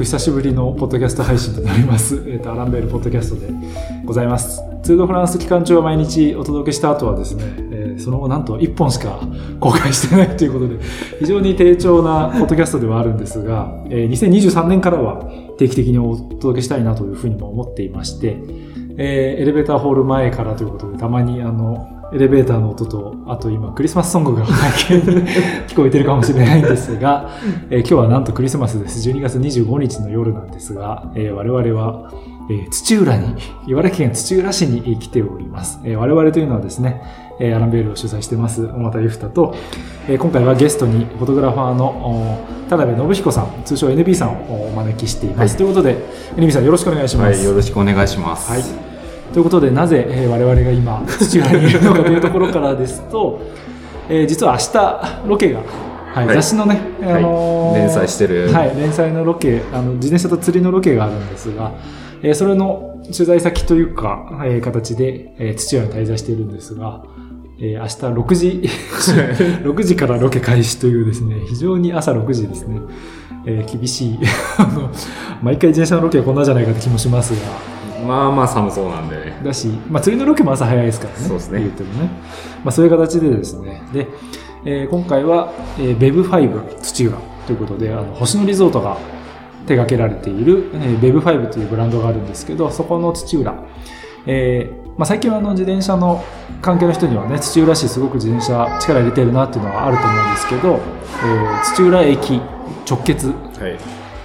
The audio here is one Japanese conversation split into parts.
く久しぶりのポッドキャスト配信となります。えっ、と、アランベールポッドキャストでございます。ツードフランス期間中は毎日お届けした後はですね、えーその後なんと1本しか公開してないということで、非常に低調なポッドキャストではあるんですが、えー2023年からは定期的にお届けしたいなというふうにも思っていまして、えーエレベーターホール前からということで、たまにあの、エレベーターの音と、あと今クリスマスソングが背景で聞こえてるかもしれないんですが、えー今日はなんとクリスマスです。12月25日の夜なんですが、えー我々は、えー土浦に、茨城県土浦市にえー来ております。えー我々というのはですね、えーアランベールを主催してます、小俣ゆふたと、えー今回はゲストにフォトグラファーのお田辺信彦さん、通称 NB さんをお招きしています。はいということで、NB さんよろしくお願いします。はい、よろしくお願いします。はい。ということで、なぜ、えー我々が今、土浦にいるのかというところからですと、えー実は明日、ロケが、はいはい。雑誌のね、あのーはい連載してる。はい、連載のロケ、あの、自転車と釣りのロケがあるんですが、えーそれの取材先というか、えー形で、えー土浦に滞在しているんですが、えー明日6時、6時からロケ開始というですね、非常に朝6時ですね、えー厳しい、あの、毎回自転車のロケはこんなじゃないかって気もしますが、まあまあ寒そうなんでね。だし、まあ、釣りのロケも朝早いですからね。そうですね言ってもね。まあ、そういう形でですね。で、えー今回は、えー、Web5 土浦ということで、あの、星野リゾートが手掛けられている、えー、Web5 というブランドがあるんですけど、そこの土浦。えーまあ、最近はあの自転車の関係の人にはね、土浦市すごく自転車力入れてるなっていうのはあると思うんですけど、えー土浦駅直結はい。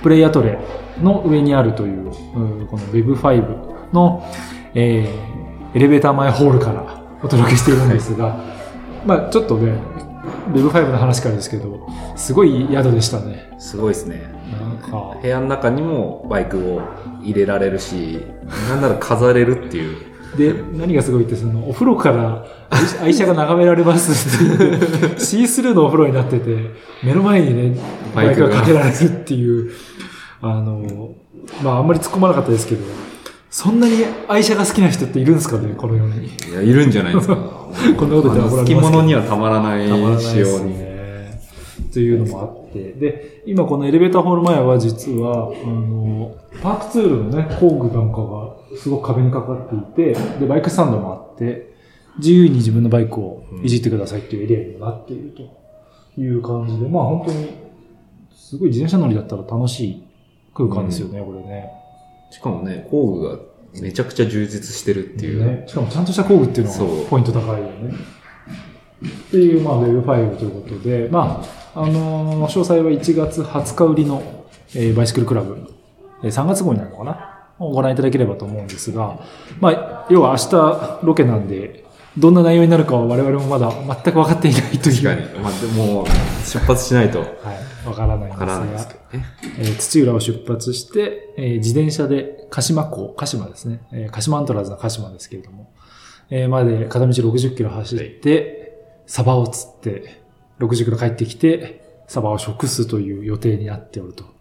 プレイアトレの上にあるという、うんこの Web5 の、えーエレベーター前ホールからお届けしているんですが、まあちょっとね、Web5 の話からですけど、すごい宿でしたね。すごいですね。なんか、部屋の中にもバイクを入れられるし、なんなら飾れるっていう。で、何がすごいって、その、お風呂から愛愛車が眺められますっていう、シースルーのお風呂になってて、目の前にね、バイクがかけられるっていう、あの、まああんまり突っ込まなかったですけど、そんなに愛車が好きな人っているんですかね、この世に。いや、いるんじゃないですか。こんなこと言ったら怒られますけど好き者にはたまらない仕様に。ね。というのもあって。で、今このエレベーターホール前は実は、あの、パークツールのね、工具なんかがすごく壁にかかっていて、で、バイクスタンドもあって、自由に自分のバイクをいじってくださいっていうエリアにもなっているという感じで、まあ本当に、すごい自転車乗りだったら楽しい空間ですよね、これね。しかもね、工具がめちゃくちゃ充実してるっていう。ね、しかもちゃんとした工具っていうのがポイント高いよね。っていう、まあ、Web5 ということで、まあ、あのー詳細は1月20日売りの、えーバイシクルクラブ、えー3月号になるのかな？をご覧いただければと思うんですが、まあ、要は明日ロケなんで、どんな内容になるかは我々もまだ全く分かっていないという。確かに。まあでも、出発しないとわはい。わからないんですからないでがすけどね。えー土浦を出発して、えー自転車で鹿島港、鹿島ですね、えー鹿島アントラーズの鹿島ですけれども、えーまで片道60キロ走って、サバを釣って、60キロ帰ってきて、サバを食すという予定になっておると。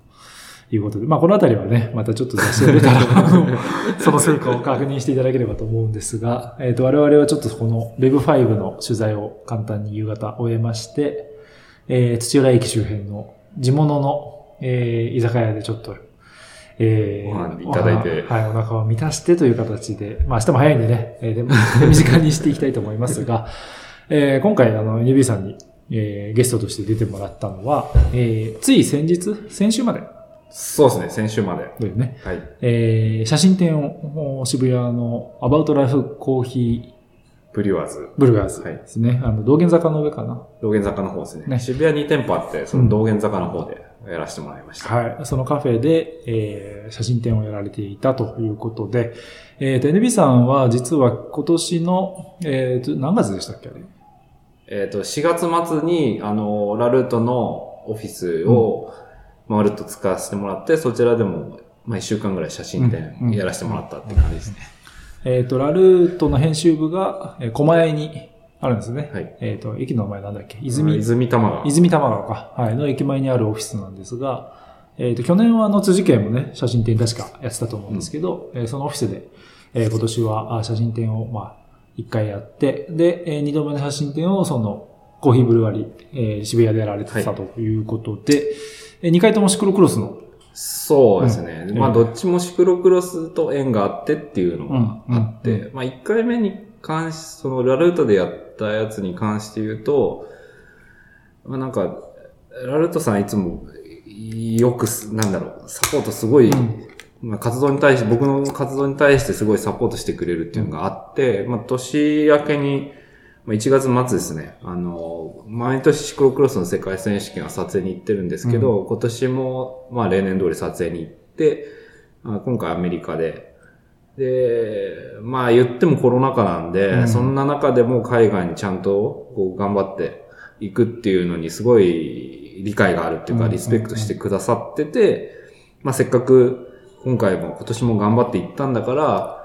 いうことで、まあこのあたりはね、またちょっと雑誌が出たら、その成果を確認していただければと思うんですが、えっ、と、我々はちょっとこの Web5 の取材を簡単に夕方終えまして、えー土浦駅周辺の地物の、えー居酒屋でちょっと、えご飯いただいてお腹はい、お腹を満たしてという形で、まあ明日も早いんでね、えーでも 手短にしていきたいと思いますが、えー今回あの NB さんに、えーゲストとして出てもらったのは、えーつい先日、先週までそうですね、先週まで。だよね、はい。えー写真展をお渋谷のアバウトライフコーヒブリュワーズ。ーブルガーズですね。あの、道玄坂の上かな。道玄坂の方ですね。ね渋谷2店舗あって、その道玄坂の方でやらせてもらいました。はい。そのカフェで、えー写真展をやられていたということで、えっ、と、NB さんは実は今年の、えっ、と、何月でしたっけあれ？えっ、と、4月末に、あの、ラルートのオフィスを、まるっと使わせてもらって、そちらでも、まあ、1週間ぐらい写真うん展やらせてもらったって感じですね。えっ、と、ラルートの編集部が、えー狛江にあるんですね。はい。えっ、と、駅の名前なんだっけ？泉、泉、泉玉川。泉玉川か。はい。の駅前にあるオフィスなんですが、えっ、と、去年はあの、辻家もね、写真展確かやってたと思うんですけど、えーそのオフィスで、えー今年はあ写真展を、まあ、一回やって、で、えー二度目の写真展をその、コーヒーブルワリー、えー渋谷でやられてたということで、えー二回ともシクロクロスの？そうですね。うん。まあ、どっちもシクロクロスと縁があってっていうのがあって、うん。うまあ、1回目に関し、そのラルートでやったやつに関して言うと、まあ、なんか、ラルートさんいつも、よくす、なんだろう、サポートすごい、うん。まあ、活動に対して、僕の活動に対してすごいサポートしてくれるっていうのがあって、まあ、年明けに、まあ、1月末ですね、あの、毎年シクロクロスの世界選手権は撮影に行ってるんですけど、今年も、まあ、例年通り撮影に行って、あ今回アメリカで、で、まあ言ってもコロナ禍なんで、うん。そんな中でも海外にちゃんとこう頑張っていくっていうのにすごい理解があるっていうか、うん。リスペクトしてくださってて、まあせっかく今回も今年も頑張っていったんだから、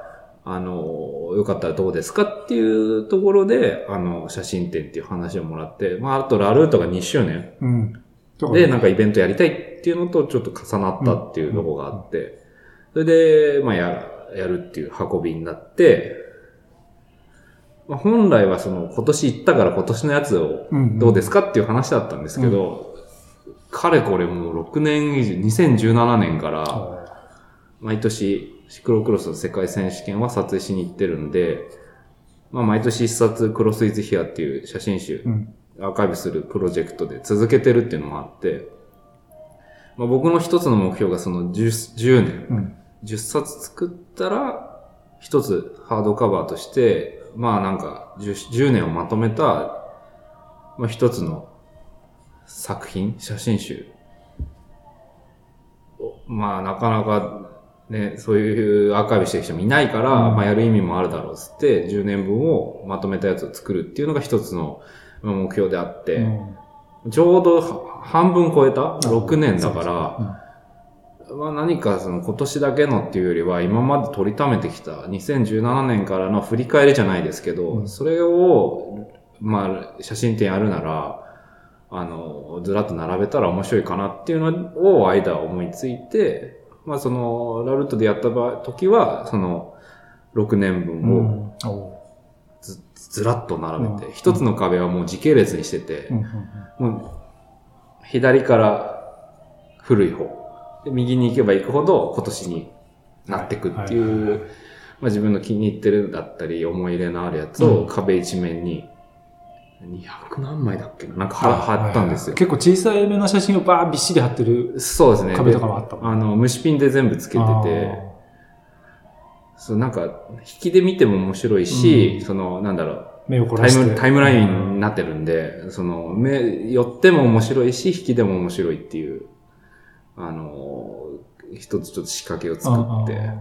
あの、よかったらどうですかっていうところで、あの、写真展っていう話をもらって、まああとラルートが2周年。うん。で、なんかイベントやりたいっていうのとちょっと重なったっていうところがあって、それで、まあや、やるっていう運びになって、まあ、本来はその今年行ったから今年のやつをうんどうですかっていう話だったんですけど、かれこれもう6年以上、2017年から毎年シクロクロスの世界選手権は撮影しに行ってるんで、まあ毎年一冊クロスイズヒアっていう写真集うん。アーカイブするプロジェクトで続けてるっていうのもあって、まあ、僕の一つの目標がその 10, 10年、うん。10冊作ったら、一つハードカバーとして、まあなんか 10, 10年をまとめた、まあ一つの作品、写真集。をまあなかなかね、そういうアーカイブしてる人もいないから、うん。まあやる意味もあるだろうっつって、10年分をまとめたやつを作るっていうのが一つのまあ目標であって、うん。ちょうどは半分超えた ?6 年だから、ら、まあ何かその今年だけのっていうよりは今まで取りためてきた2017年からの振り返りじゃないですけど、うん。それを、まあ写真展やるなら、あの、ずらっと並べたら面白いかなっていうのを間思いついて、まあその、ラルトでやった場合時は、その、6年う分をずずらっと並べて、うん。一つの壁はもう時系列にしてて、もう、左から古い方。で、右に行けば行くほど今年になっていくっていう、まあ自分の気に入ってるだったり、思い入れのあるやつを壁一面に、200何枚だっけな？なんか貼貼ったんですよ。結構小さい目の写真をバーびっしり貼ってるそうですね。壁とかもあったもんであの、虫ピンで全部つけてて、そう、なんか、引きで見ても面白いし、うん。その、なんだろう、目を凝らして。タイム、タイムラインになってるんで、その、目、寄っても面白いし、引きでも面白いっていう、あの、一つちょっと仕掛けを作って、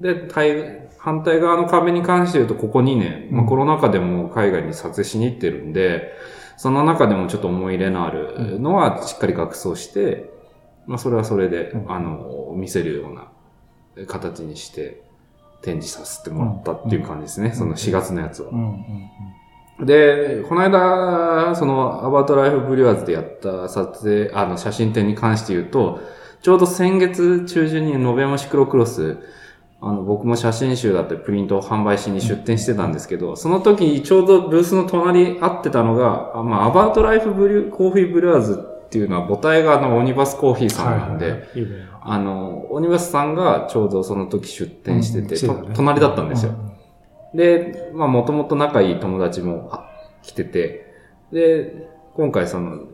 で、対、反対側の壁に関して言うと、ここ2年、まあ、うんコロナ禍でも海外に撮影しに行ってるんで、その中でもちょっと思い入れのあるのはしっかり学装して、まあ、それはそれで、うんあの、見せるような形にして展示させてもらったっていう感じですね。んその4月のやつは。で、この間、その、アバートライフブリュワーズでやった撮影、あの、写真展に関して言うと、ちょうど先月中旬に延山シクロクロス、あの、僕も写真集だったりプリントを販売しに出展してたんですけど、その時にちょうどブースの隣に合ってたのが、あまあ、アバートライフブリュ、コーヒーブリュワーズっていうのは母体があの、オニバスコーヒーさんなんで、はいはいはい。あの、オニバスさんがちょうどその時出展してて、とうんね隣だったんですよ。うん。で、まあもともと仲いい友達もあ来てて、で、今回その、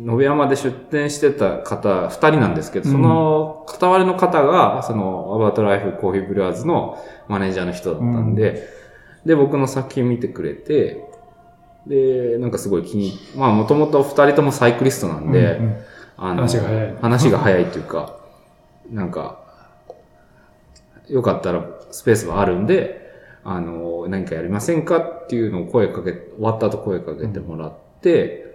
延山で出店してた方、二人なんですけど、うん。その、片割れの方が、その、アバートライフコーヒーブルワーズのマネージャーの人だったんで、で、僕の作品見てくれて、で、なんかすごい気に、まあもともと二人ともサイクリストなんで、うんうん。あの話が早い。話が早いというか、なんか、よかったらスペースはあるんで、あの、何かやりませんかっていうのを声かけ、終わった後声かけてもらって、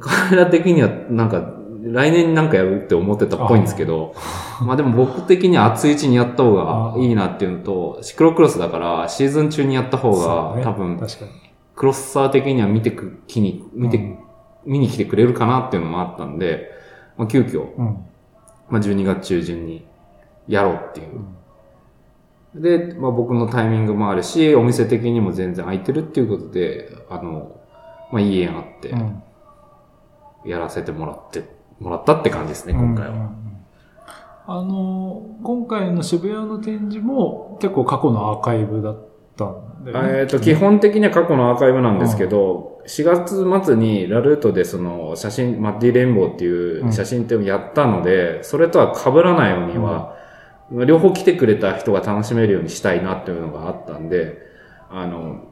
彼ら的にはなんか、来年になんかやるって思ってたっぽいんですけど、まあでも僕的には熱いうちにやった方がいいなっていうのと、シクロクロスだからシーズン中にやった方が、ね。多分。クロッサー的には見てく、気に、見て、うん。見に来てくれるかなっていうのもあったんで、まあ、急遽、うん。まあ、12月中旬にやろうっていう。で、まあ、僕のタイミングもあるし、お店的にも全然空いてるっていうことで、あの、まあ、いい縁あって。う、んやらせてもらって、もらったって感じですね、今回は。うんうんうんあの、今回の渋谷の展示も結構過去のアーカイブだったんだよね。えっ、と、基本的には過去のアーカイブなんですけど、4月末にラルートでその写真、マッディレインボーっていう写真展をやったので、それとは被らないようには、両方来てくれた人が楽しめるようにしたいなっていうのがあったんで、あの、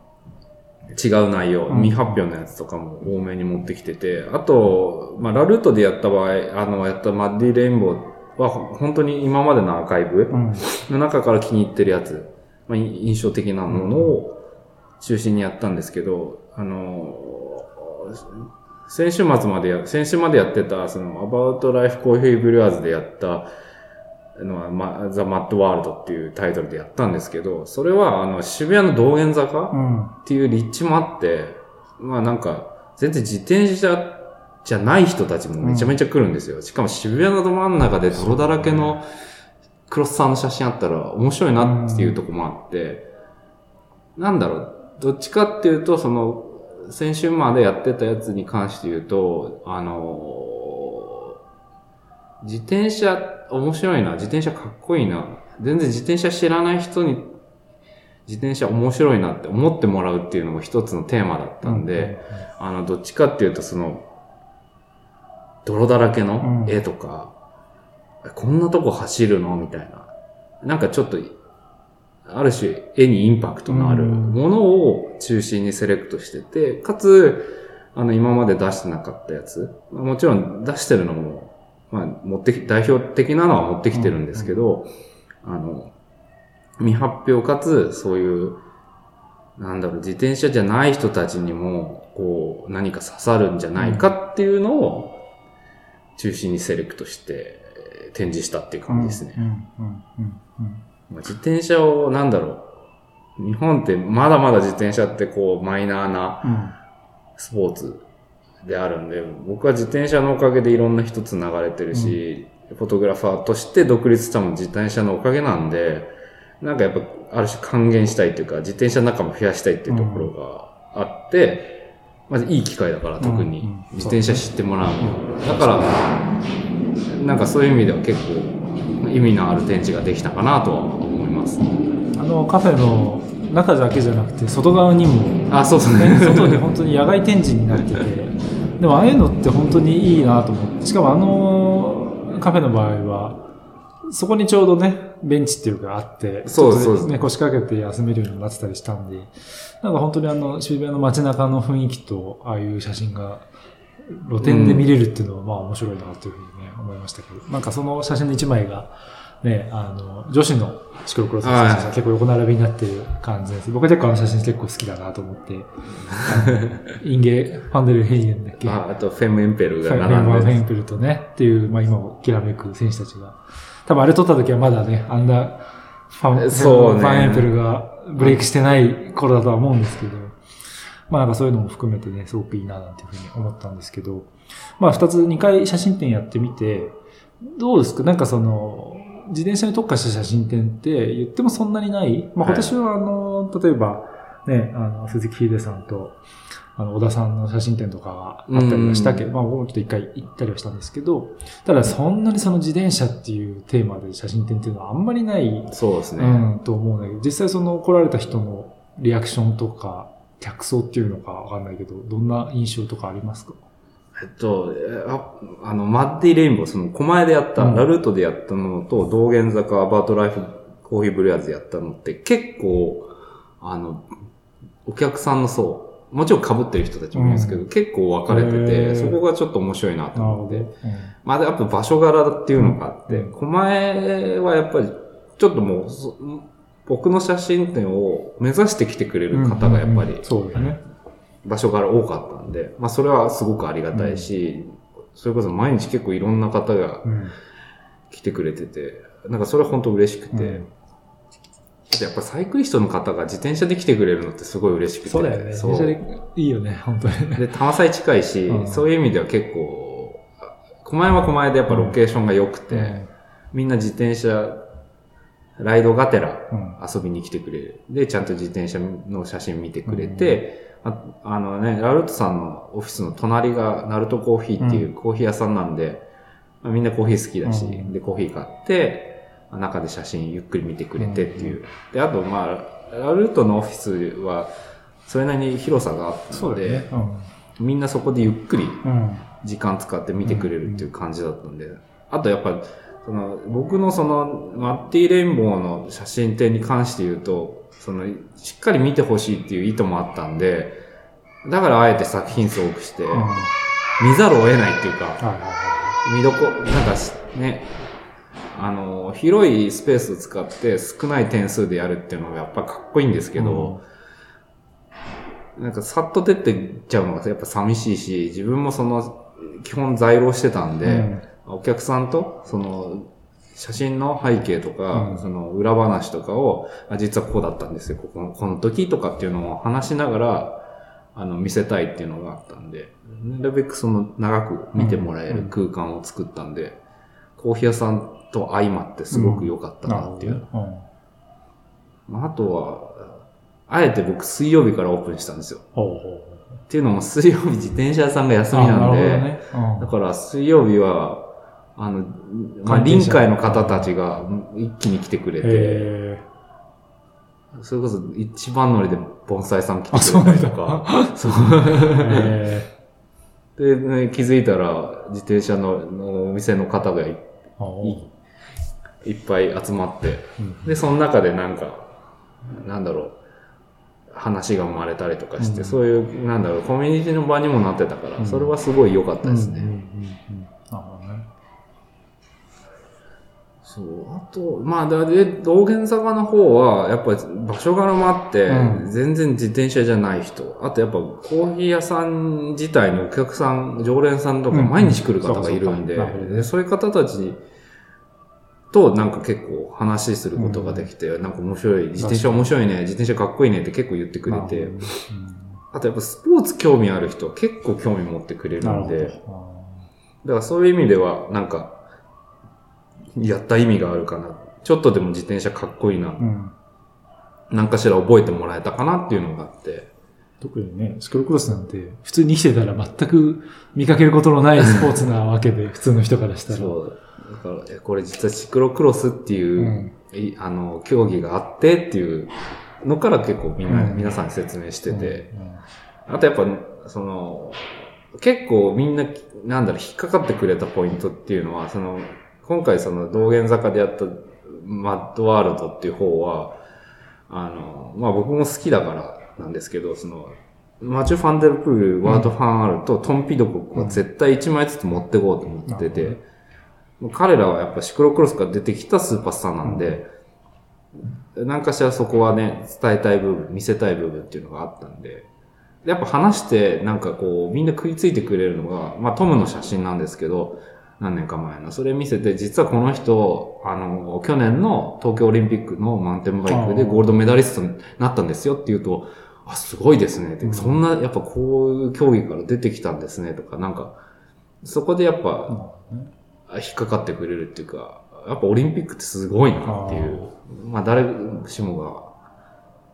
違う内容、うん未発表のやつとかも多めに持ってきてて、あと、まあ、ラルートでやった場合、あの、やったマッディレインボーはほ本当に今までのアーカイブうん。の中から気に入ってるやつ、まあ、い印象的なものを中心にやったんですけど、あの、先週末までや、先週までやってた、その、About Life Coffee Brewers でやったのは、まあ、The Mad World っていうタイトルでやったんですけど、それは、あの、渋谷の道玄坂うん。っていう立地もあって、まあなんか、全然自転車じゃない人たちもめちゃめちゃ来るんですよ。しかも渋谷のど真ん中で泥だらけのクロスさんの写真あったら面白いなっていうとこもあって、なんだろう、どっちかっていうと、その、先週までやってたやつに関して言うと、あの自転車面白いな、自転車かっこいいな、全然自転車知らない人に自転車面白いなって思ってもらうっていうのも一つのテーマだったんで、あの、どっちかっていうとその、泥だらけの絵とか、こんなとこ走るのみたいな。なんかちょっと、ある種絵にインパクトのあるうん。ものを中心にセレクトしてて、かつ、あの、今まで出してなかったやつ。まあもちろん出してるのも、まあ、持ってき、代表的なのは持ってきてるんですけど、あの、未発表かつ、そういう、なんだろう、自転車じゃない人たちにも、こう、何か刺さるんじゃないかっていうのを、中心にセレクトして、えー展示したっていう感じですね。自転車を、なんだろう、日本ってまだまだ自転車ってこう、マイナーなうん。スポーツであるんで、僕は自転車のおかげでいろんな人つながれてるし、フォトグラファーとして独立したのも自転車のおかげなんで、なんかやっぱ、ある種還元したいっていうか、自転車仲間増やしたいっていうところがあって、まずいい機会だから、特にうんうん自転車知ってもらうの。だから、なんかそういう意味では結構意味のある展示ができたかなとは思います。あの、カフェの中だけじゃなくて、外側にも、あ、そうですね、ね。外に本当に野外展示になってて、でもああいうのって本当にいいなと思って、しかもあのカフェの場合は、そこにちょうどね、ベンチっていうかあって、そうですちょっとそうでね、腰掛けて休めるようになってたりしたんで、なんか本当にあの、渋谷の街中の雰囲気と、ああいう写真が、露店で見れるっていうのは、まあ面白いなというふうにね、思いましたけど、なんかその写真の一枚が、ね、あの、女子のシクロクロスの写真がはい結構横並びになってる感じです。僕は結構あの写真結構好きだなと思って、インゲ、ファンデルヘイエンだっけ？ああと、フェムエンペルフが並んでる。ェンペルとね、っていう、まあ今もきらめく選手たちが。多分あれ撮った時はまだね、あんなファン、そうね。ファンエンペルがブレイクしてない頃だとは思うんですけど、まあなんかそういうのも含めてね、すごくいいななんていうふうに思ったんですけど、まあ二つ、二回写真展やってみて、どうですか？なんかその、自転車に特化した写真展って言ってもそんなにない。まあ今年はあの、例えば、ね、あの、鈴木秀さんと、あの、小田さんの写真展とかがあったりはしたけど、まあ僕もちょっと一回行ったりはしたんですけど、ただそんなにその自転車っていうテーマで写真展っていうのはあんまりない、そうですね。うん、と思うんだけど、実際その来られた人のリアクションとか、客層っていうのかわかんないけど、どんな印象とかありますか？えっと、えああの、マッディレインボー、その、狛江でやった、うんラルートでやったのと、道玄坂アバートライフコーヒーブルヤーズでやったのって、結構、あの、お客さんの層、もちろん被ってる人たちもいるんですけど、う結構分かれてへて、ーそこがちょっと面白いなと。思って。うんまあ、やっぱ場所柄っていうのがあって、うん狛江はやっぱり、ちょっともうそ、僕の写真展を目指してきてくれる方がやっぱりそうですね。場所から多かったんで、まあそれはすごくありがたいし、それこそ毎日結構いろんな方がうん。来てくれてて、なんかそれは本当嬉しくて、うんやっぱサイクリストの方が自転車で来てくれるのってすごい嬉しくて。そうだよね。そう電車でいいよね、本当に。で、玉祭近いし、うんそういう意味では結構、狛江は狛江でやっぱロケーションが良くて、うんみんな自転車、ライドがてらうん遊びに来てくれる。で、ちゃんと自転車の写真見てくれて、ああのね、ラルトさんのオフィスの隣がナルトコーヒーっていうコーヒー屋さんなんで、まあみんなコーヒー好きだし、うん。で、コーヒー買って、中で写真ゆっくり見てくれてっていう。で、あと、まあ、ラルートのオフィスは、それなりに広さがあったので、みんなそこでゆっくりうん。時間使って見てくれるっていう感じだったんで、あとやっぱ、その、僕のその、マッティレインボーの写真展に関して言うと、その、しっかり見てほしいっていう意図もあったんで、だからあえて作品数多くして、見ざるを得ないっていうか、見どこ、なんかしね、あの、広いスペースを使って少ない点数でやるっていうのがやっぱかっこいいんですい。けど、なんかさっと出てっちゃうのがやっぱ寂しいし、自分もその、基本在庫してたんで、うん。お客さんと、その、写真の背景とか、うんその裏話とかを、あ実はこうだったんですよ、ここのこの時とかっていうのを話しながら、あの、見せたいっていうのがあったんで、なるべくその長く見てもらえる空間を作ったんで、コーヒー屋さんと相まってすごく良かったなっていう。まあ、あとは、あえて僕水曜日からオープンしたんですよ。ほうほうほっていうのも水曜日自転車屋さんが休みう。なんで、ね。うんだから水曜日は、あの、まあ、臨海の方たちが一気に来てくれて、へそれこそ一番乗りで盆栽さん来てくれたりとか、そうで、ね、気づいたら自転車ののお店の方がいいいっぱい集まって、うん。で、その中でなんか、なんだろう、話が生まれたりとかして、うん。そういう、なんだろう、コミュニティの場にもなってたから、うん。それはすごい良かったですね。うんそう。あと、まあ、だで、道玄坂の方は、やっぱり場所柄もあって、うん。全然自転車じゃない人。あとやっぱコーヒー屋さん自体にお客さん、常連さんとかうん。毎日来る方がいるんで、でそういう方たちとなんか結構話することができて、なんか面白い、自転車面白いね、自転車かっこいいねって結構言ってくれて、なるあとやっぱスポーツ興味ある人は結構興味持ってくれるんで、だからそういう意味では、なんか、やった意味があるかな。ちょっとでも自転車かっこいいなど。。うん。何かしら覚えてもらえたかなっていうのがあって。特にね、シクロクロスなんて、普通に生きてたら全く見かけることのないスポーツなわけで、普通の人からしたら。そう。だから、えこれ実はシクロクロスっていう、うんいあの、競技があってっていうのから結構みんな、うん皆さんに説明してて。うん、あとやっぱ、その、結構みんな、なんだろう、引っかかってくれたポイントっていうのは、その、今回その道玄坂でやったマッドワールドっていう方は、あの、まあ僕も好きだからなんですけど、その、マチュ・ファンデルプール、ワード・ファン・アルとトン・ピドコックは絶対1枚ずつ持ってこうと思ってうん。て、彼らはやっぱシクロクロスから出てきたスーパースターなんで、何かしらそこはね、伝えたい部分、見せたい部分っていうのがあったんで、やっぱ話して、なんかこう、みんな食いついてくれるのが、まあトムの写真なんですけど、何年か前の。それ見せて、実はこの人、あの、去年の東京オリンピックのマウンテンバイクでゴールドメダリストになったんですよって言うと、あ、すごいですね。って、うん。そんな、やっぱこういう競技から出てきたんですね。とか、なんか、そこでやっぱ、引っかかってくれるっていうか、やっぱオリンピックってすごいなっていう。まあ誰しもが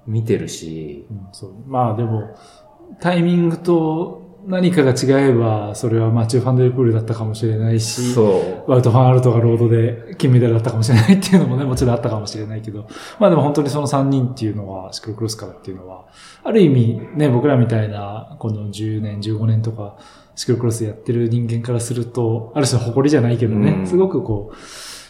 見てるし、うんそう。まあでも、タイミングと何かが違えば、それはマチュー・ファンデルプールだったかもしれないし、そう。ワウト・ファン・アルトがロードで金メダルだったかもしれないっていうのもね、もちろんあったかもしれないけど、まあでも本当にその3人っていうのは、シクロクロスからっていうのは、ある意味ね、僕らみたいな、この10年、15年とか、シクロクロスやってる人間からすると、ある種の誇りじゃないけどね、うんすごくこう、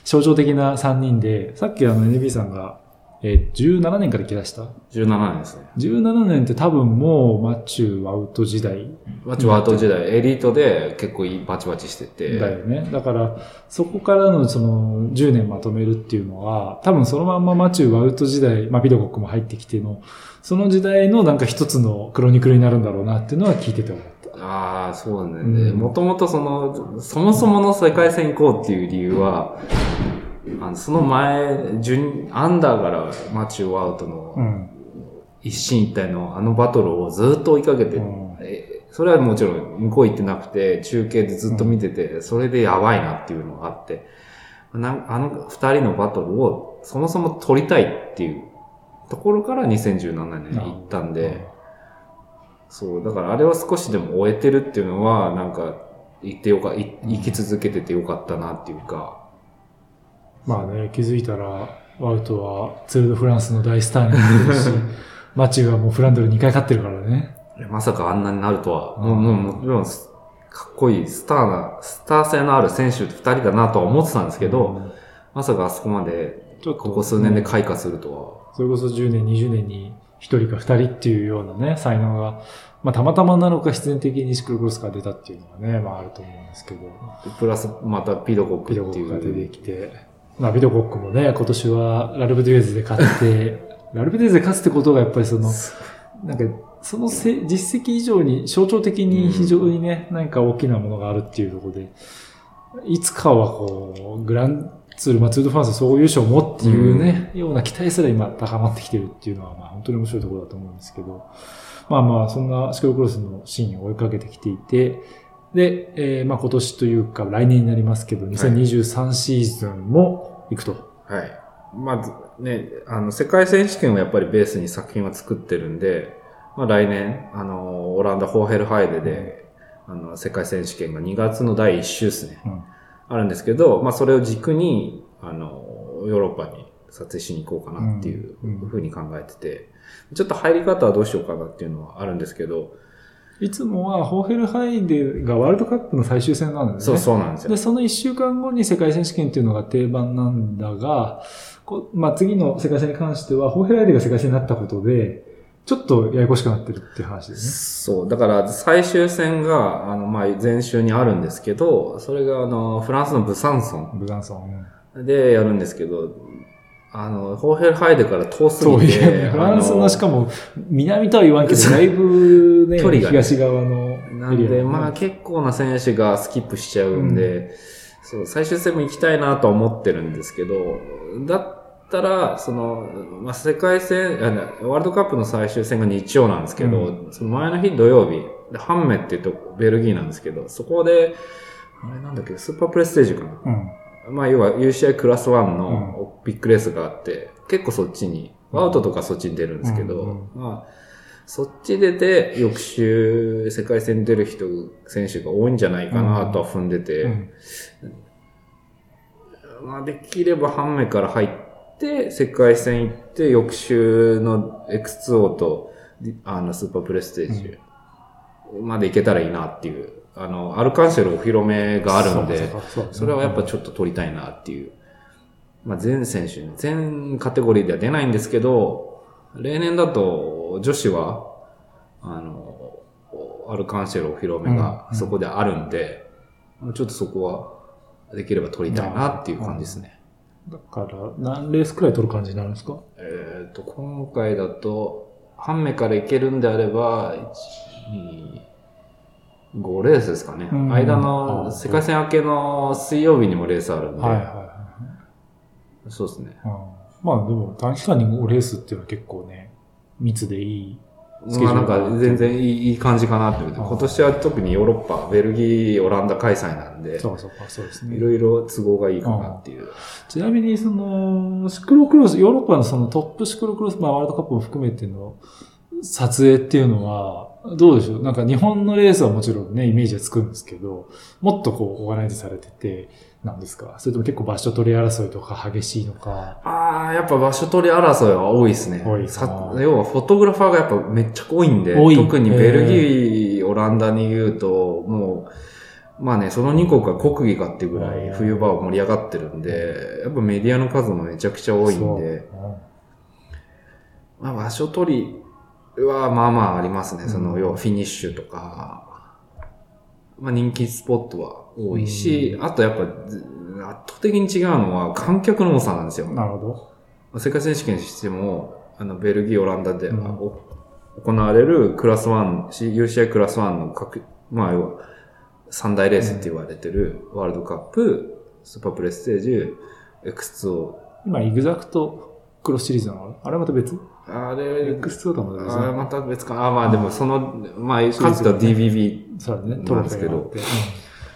象徴的な3人で、さっきあの NB さんが、えー17年から来だした？17年ですね。17年って多分もうマッチューワウト時代マチュワート時代、エリートで結構いいバチバチしてて。だよね。だから、そこからのその10年まとめるっていうのは、多分そのまんまマチューワウト時代、まあビドコックも入ってきての、その時代のなんか一つのクロニクルになるんだろうなっていうのは聞いてて思った。ああ、そうだうんね。もともとその、そもそもの世界戦行こうっていう理由は、あのその前、順、アンダーからマチュー・ワウトうのん。一進一退のあのバトルをずっと追いかけて、うんえそれはもちろん向こう行ってなくて、中継でずっと見てて、それでやばいなっていうのがあって、なあの二人のバトルをそもそも取りたいっていうところから2017年に行ったんで、そう、だからあれを少しでも終えてるっていうのは、なんか、行ってよか、い生き続けててよかったなっていうか、まあね、気づいたら、ワウトはツール・ド・フランスの大スターになってるし、マチューはもうフランドル2回勝ってるからね。まさかあんなになるとは、うんもう、もう、もちろん、かっこいい、スターな、スター性のある選手二人だなとは思ってたんですけど、まさかあそこまで、ここ数年で開花するとそれこそ10年、20年に1人か2人っていうようなね、才能が、まあたまたまなのか必然的にシクロクロスから出たっていうのがね、まああると思うんですけど、は。プラス、またピドコックビっていう。ドコックが出てきて、まあビドコックもね、今年はラルブデュエーズで勝って、ラルブデュエーズで勝つってことがやっぱりその、なんか、そのせ実績以上に象徴的に非常にね、何か大きなものがあるっていうところで、いつかはこう、グランツール、まあ、ツールドフランス総優勝もっていうね、ような期待すら今高まってきてるっていうのは、まあ本当に面白いところだと思うんですけど、まあまあ、そんなシクロクロスのシーンを追いかけてきていて、で、えーまあ今年というか来年になりますけど、2023シーズンも行くと。はい。まずね、あの、世界選手権をやっぱりベースに作品は作ってるんで、まあ来年、あの、オランダ・ホーヘルハイデで、あの、世界選手権が2月の第1週ですね。うんあるんですけど、まあそれを軸に、あの、ヨーロッパに撮影しに行こうかなっていううんうんふうに考えてて、ちょっと入り方はどうしようかなっていうのはあるんですけど、いつもはホーヘルハイデがワールドカップの最終戦なんですね。そうそうなんですよで、。その1週間後に世界選手権っていうのが定番なんだが、こまあ、次の世界戦に関しては、ホーヘルハイデが世界戦になったことで、ちょっとややこしくなってるっていう話ですそう。だから、最終戦が、あの、まあ、前週にあるんですけど、それが、あの、フランスのブサンソンね。ブガンソン。でやるんですけど、あの、ホーヘルハイデから遠すぎて、う、フランスのしかも、も、南とは言わんけど、だいぶね、距離がね。東側のなんで、まあ結構な選手がスキップしちゃうんで、そう、最終戦も行きたいなとは思ってるんですけど、だったら、その、まあ世界戦、あのワールドカップの最終戦が日曜なんですけど、うその前の日土曜日、でハンメっていうとこベルギーなんですけど、そこで、あれなんだっけ、スーパープレステージかな。うん。まあ、要は UCI クラス1のビッグレースがあって、結構そっちに、アウトとかそっちに出るんですけど、うん。まあ、そっち出て、翌週、世界戦に出る人、選手が多いんじゃないかなとは踏んでて、うん。まあ、できれば半目から入って、世界戦行って、翌週の X2O と、あの、スーパープレステージまで行けたらいいなっていう、あの、アルカンシェルお披露目があるんで、それはやっぱちょっと取りたいなっていう。まあ、全選手、全カテゴリーでは出ないんですけど、例年だと女子は、あの、アルカンシェルお披露目がうんそこであるんで、まあちょっとそこはできれば取りたいなっていう感じですね。だから、何レースくらい取る感じになるんですか？えっ、と、今回だと、半目からいけるんであれば、1、2、5レースですかね。うん間の世界戦明けの水曜日にもレースあるんで、はいはいはそうですね。まあでも短期間に5レースっていうのは結構ね、密でいい。スケジュまあールがなんか全然いいいい感じかなって今年は特にヨーロッパ、ベルギー、オランダ開催なんで、そうかそうか、そうですね。いろいろ都合がいいかなっていう。ちなみに、その、シクロクロス、ヨーロッパのそのトップシクロクロス、まあワールドカップも含めての撮影っていうのは、どうでしょう？なんか日本のレースはもちろんね、イメージはつくんですけど、もっとこう、オーガナイズされてて、なんですか？それとも結構場所取り争いとか激しいのか？ああ、やっぱ場所取り争いは多いですね。多いさ要はフォトグラファーがやっぱめっちゃ多いんで、特にベルギー、オランダに言うと、もう、まあね、その2国が国技かっていうぐらい冬場は盛り上がってるんで、やっぱメディアの数もめちゃくちゃ多いんで、まあ場所取りはまあまあありますね。その、うん要はフィニッシュとか、まあ人気スポットは多いし、あとやっぱず圧倒的に違うのは観客の多さなんですようん。なるほど。世界選手権にしても、あの、ベルギー、オランダで、行われるクラス1、し UCI クラス1の各、まあ、要は、三大レースって言われてる、ワールドカップ、スーパープレステージ、X2O。今、イグザクトクロスシリーズなの？あれまた別？あれ、?X2 とはまた別あれまた別か。あ、まあでもその、まあ、シリーズかつては DBB、なんですけど。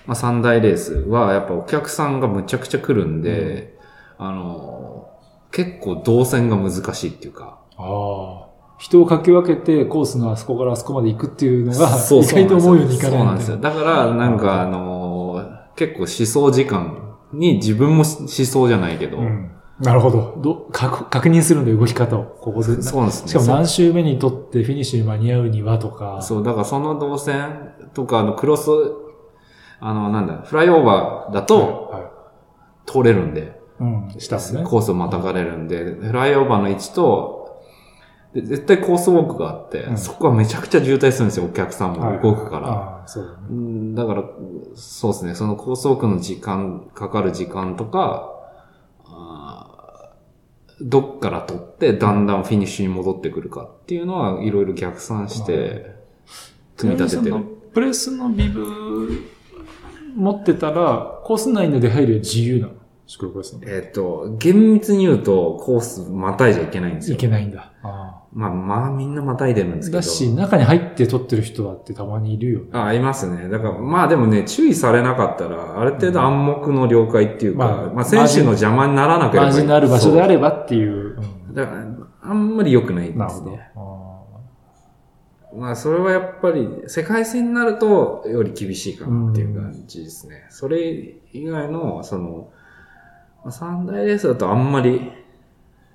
まあ三大レースは、やっぱお客さんがむちゃくちゃ来るんで、あの、結構動線が難しいっていうか、ああ。人をかき分けてコースのあそこからあそこまで行くっていうのが、そう意外と思うようにいかないそうなんですよ。だから、なんか、あの結構思想時間に自分も思想じゃないけど、うん。なるほど。ど確確認するんで動き方を。ここで。そうですね。しかも何周目にとってフィニッシュに間に合うにはとか。そう、だからその動線とか、あの、クロス、あの、なんだ、フライオーバーだとはい、はい通れるんで、うん、したんですね。コースをまたがれるんで、フライオーバーの位置と、で絶対コースウォークがあって、うんそこはめちゃくちゃ渋滞するんですよ、お客さんも動くから。ああ、そうだね。うんだから、そうですね、そのコースウォークの時間、かかる時間とか、どっから取ってだんだんフィニッシュに戻ってくるかっていうのはいろいろ逆算して、組み立ててる。プレスのビブ持ってたら、コース内の出入りは自由なの？シクロクロスの。えっ、と、厳密に言うと、コースまたいじゃいけないんですいよ。けないんだ。あまあ、まあみんなまたいでるんですけど。だし、中に入って撮ってる人だってたまにいるよね。あ、いますね。だから、まあでもね、注意されなかったら、ある程度暗黙の了解っていうか、まあまあ、選手の邪魔にならなければいい。マージンのある場所であれればっていう。うんだから、あんまり良くないですね。。あまあ、それはやっぱり、世界戦になると、より厳しいかなっていう感じですね。それ以外の、その、まあ三大レースだとあんまり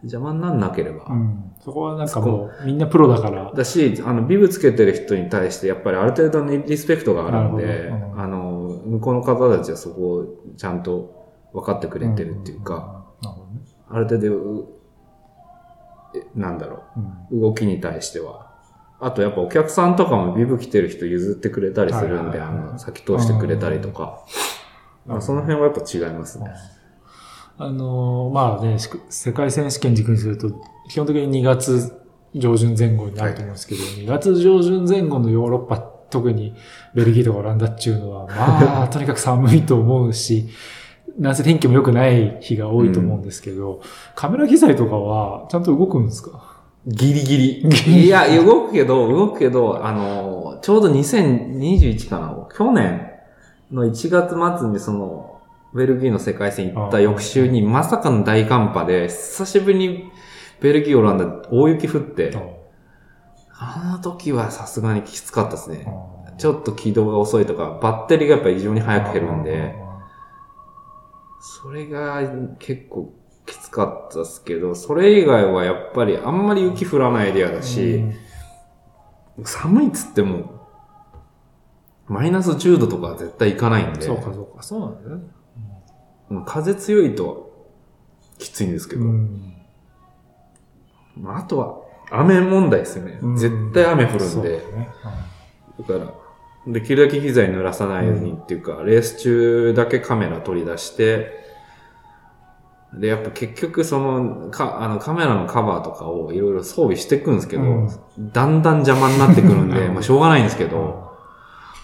邪魔になんなければ。ーうん。そこはなんかもう、みんなプロだから。だし、あの、ビブつけてる人に対して、やっぱりある程度のリスペクトがあるんでう、んあの、向こうの方たちはそこをちゃんと分かってくれてるっていうか。ある程度、なんだろうんう、動きに対しては。あとやっぱお客さんとかもビブ着てる人譲ってくれたりするんで、あの、先通してくれたりとか。まあ、その辺はやっぱ違いますね。あのーまあね、し世界選手権軸にすると、基本的に2月上旬前後になると思うんですけど、2月上旬前後のヨーロッパ、特にベルギーとかオランダっていうのは、まあ、とにかく寒いと思うし、なんせ天気も良くない日が多いと思うんですけど、カメラ機材とかはちゃんと動くんですか？ギリギリ。いや、動くけど、動くけど、あの、ちょうど2021かな、去年の1月末にその、ベルギーの世界戦行った翌週に、まさかの大寒波で、久しぶりにベルギー、オランダ、大雪降って、あの時はさすがにきつかったですね。ちょっと起動が遅いとか、バッテリーがやっぱり異常に早く減るんで、それが結構きつかったですけど、それ以外はやっぱりあんまり雪降らないエリアだし、寒いっつっても、マイナス10度とかは絶対行かないんで、そうかそうか、そうなんだよね。まあ風強いときついんですけど、うん。まあ、あとは雨問題ですよね。うん。絶対雨降るんで、ね。だから、できるだけ機材濡らさないようにっていうか、レース中だけカメラ取り出して、で、やっぱ結局その、か、あのカメラのカバーとかをいろいろ装備していくんですけど、うん。だんだん邪魔になってくるんで、まあしょうがないんですけど、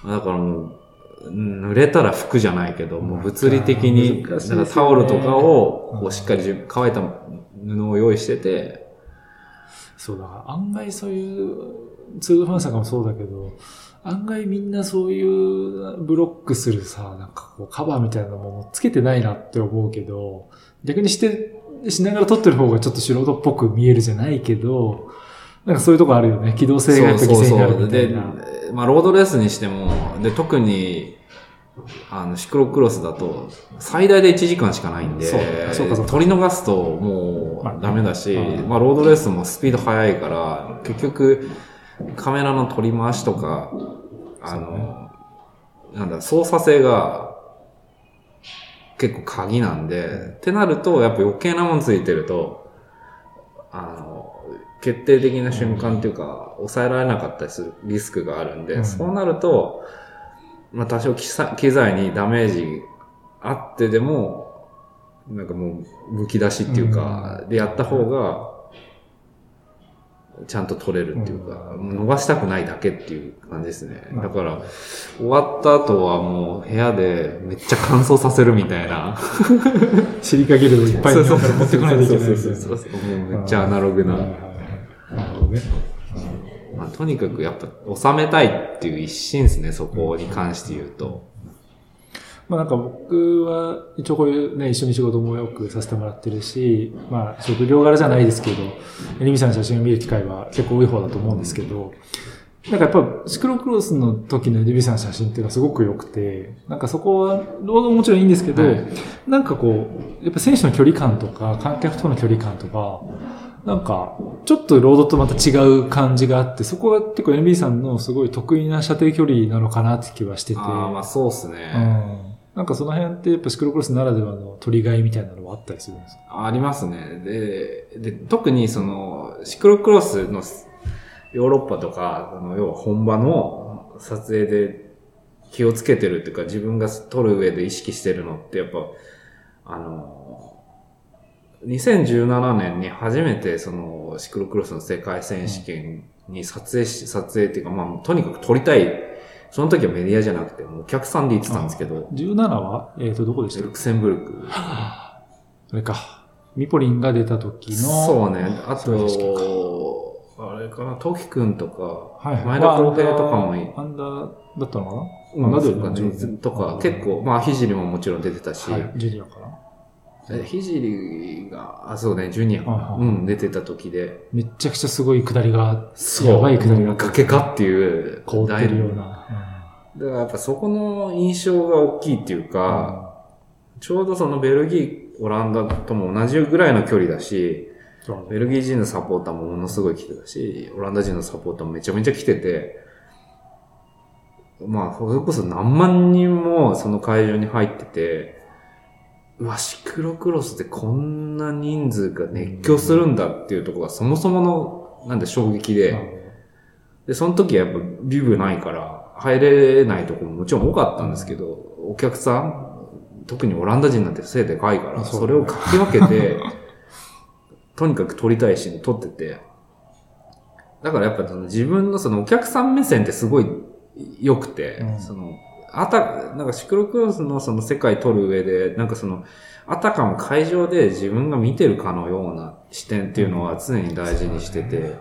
だからもう、うん濡れたら服じゃないけど、もう物理的に、タオルとかを、こうしっかり乾いた布を用意してて、そうだ。から案外そういう、ツールファンさんかもそうだけど、案外みんなそういうブロックするさ、なんかこうカバーみたいなものつけてないなって思うけど、逆にして、しながら撮ってる方がちょっと素人っぽく見えるじゃないけど、なんかそういうとこあるよね。機動性がやっぱ犠牲になるみたいな。で、まあ、ロードレースにしても、で、特に、あの、シクロクロスだと、最大で1時間しかないんで、そうそうかそうか取り逃すともまあうダメだし、うんまあ、ロードレースもスピード速いから、結局、カメラの取り回しとか、あの、なんだ、操作性が、結構鍵なんで、ってなると、やっぱ余計なもんついてると、あの、決定的な瞬間っていうか、抑えられなかったりするリスクがあるんで、うんそうなると、まあ多少機材にダメージあってでも、なんかもう、むき出しっていうか、でやった方が、ちゃんと取れるっていうか、逃したくないだけっていう感じですね。だから、終わった後はもう部屋でめっちゃ乾燥させるみたいな。シリカゲルをいっぱい日本から持ってこないといけない。そうそうそうそうもうめっちゃアナログな。どね。まあ、とにかくやっぱ収めたいっていう一心ですね、そこに関して言うと。まあなんか僕は一応こういうね、一緒に仕事もよくさせてもらってるし、まあ職業柄じゃないですけど、エリミさんの写真を見る機会は結構多い方だと思うんですけど、なんかやっぱシクロクロスの時のエデビさんの写真っていうのはすごく良くて、なんかそこは、ロードももちろんいいんですけど、はいなんかこう、やっぱ選手の距離感とか、観客との距離感とか、なんか、ちょっとロードとまた違う感じがあって、そこは結構 NB さんのすごい得意な射程距離なのかなって気はしてて。ああ、まあそうっすね。うん。なんかその辺ってやっぱシクロクロスならではの取りがいみたいなのはあったりするんですか？ありますね。で、で、特にその、シクロクロスのヨーロッパとか、あの要は本場の撮影で気をつけてるっていうか、自分が撮る上で意識してるのって、やっぱ、あの、2017年に初めてそのシクロクロスの世界選手権に撮影し、撮影っていうか、まあ、とにかく撮りたい。その時はメディアじゃなくて、もうお客さんで行ってたんですけど、17は？えっ、と、どこでしたルクセンブルク。あれか。ミポリンが出た時の。そうね。あと、あれかな、トキ君とか、はいはい。前田康平とかもいい。アンダーだったのかな？うんアンダーだよそうかねとか、結構、まあ、ひじりももちろん出てたし、はい。ジュニアかなえひじりが、あ、そうね、ジュニア。かな、はいは。いうん、出てた時で、めっちゃくちゃすごい下りが、やばい下りが。崖かっていう、凍ってるような。だからやっぱそこの印象が大きいっていうか、ちょうどそのベルギー、オランダとも同じぐらいの距離だし、ベルギー人のサポーターもものすごい来てたし、オランダ人のサポーターもめちゃめちゃ来てて、まあ、それこそ何万人もその会場に入ってて、うわ、シクロクロスでこんな人数が熱狂するんだっていうところがそもそもの、なんで衝撃で、で、その時はやっぱビブないから入れないところももちろん多かったんですけど、お客さん、特にオランダ人なんて背でかいから、それをかき分けて、とにかく撮りたいシーン撮ってて、だからやっぱその自分のそのお客さん目線ってすごい良くて、うん。その、あた、なんかシクロクロスのその世界撮る上で、なんかその、あたかも会場で自分が見てるかのような視点っていうのは常に大事にしてて、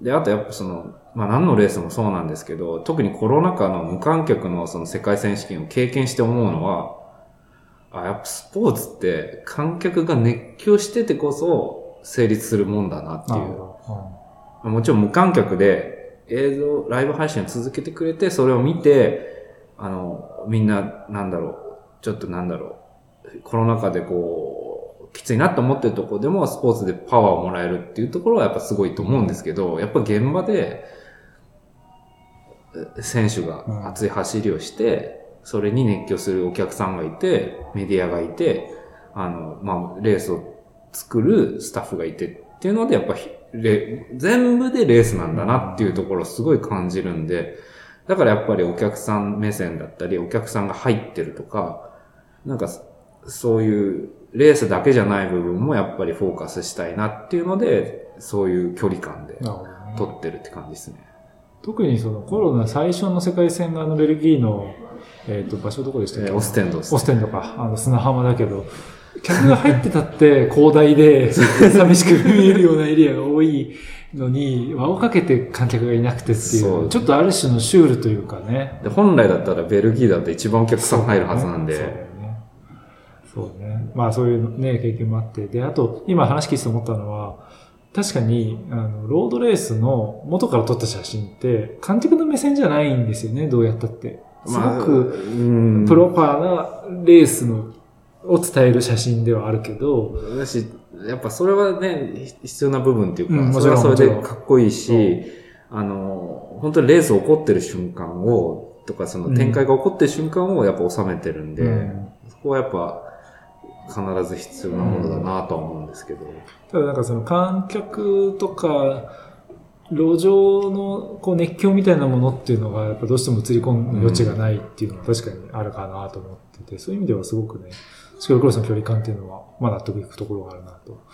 で、あとやっぱその、まあ何のレースもそうなんですけど、特にコロナ禍の無観客のその世界選手権を経験して思うのは、あ、やっぱスポーツって観客が熱狂しててこそ成立するもんだなっていう。もちろん無観客で映像、ライブ配信を続けてくれて、それを見て、あの、みんな、なんだろう、ちょっとなんだろう、コロナ禍でこう、きついなと思ってるところでもスポーツでパワーをもらえるっていうところはやっぱすごいと思うんですけど、やっぱ現場で、え選手が熱い走りをして、それに熱狂するお客さんがいて、メディアがいて、あの、まあ、レースを作るスタッフがいてっていうので、やっぱ全部でレースなんだなっていうところをすごい感じるんで、だからやっぱりお客さん目線だったり、お客さんが入ってるとか、なんかそういうレースだけじゃない部分もやっぱりフォーカスしたいなっていうので、そういう距離感で撮ってるって感じですね。特にそのコロナ最初の世界戦があのベルギーの、えっ、と、場所どこでしたっけ、えーオステンドですオステンドか。あの砂浜だけど、客が入ってたって広大で、寂しく見えるようなエリアが多いのに、輪をかけて観客がいなくてっていそうう、ちょっとある種のシュールというかね。で本来だったらベルギーだと一番お客さん入るはずなんで、そうね。そうね。まあそういうね、経験もあって。で、あと、今話聞いてて思ったのは、確かに、あの、ロードレースの元から撮った写真って、観客の目線じゃないんですよね、どうやったって。すごまあく、うんプロパーなレースの、を伝える写真ではあるけど、だし、やっぱそれはね、必要な部分っていうか、うんそれはそれでかっこいいし、あの、本当にレース起こってる瞬間を、とかその展開が起こってる瞬間をやっぱ収めてるんで、うん。そこはやっぱ必ず必要なものだなとは思うんですけど。ただなんかその観客とか、路上のこう熱狂みたいなものっていうのがやっぱどうしても映り込む余地がないっていうのは確かにあるかなと思ってて、そういう意味ではすごくね、シクロクロスの距離感っていうのは、まあ納得いくところがあるなと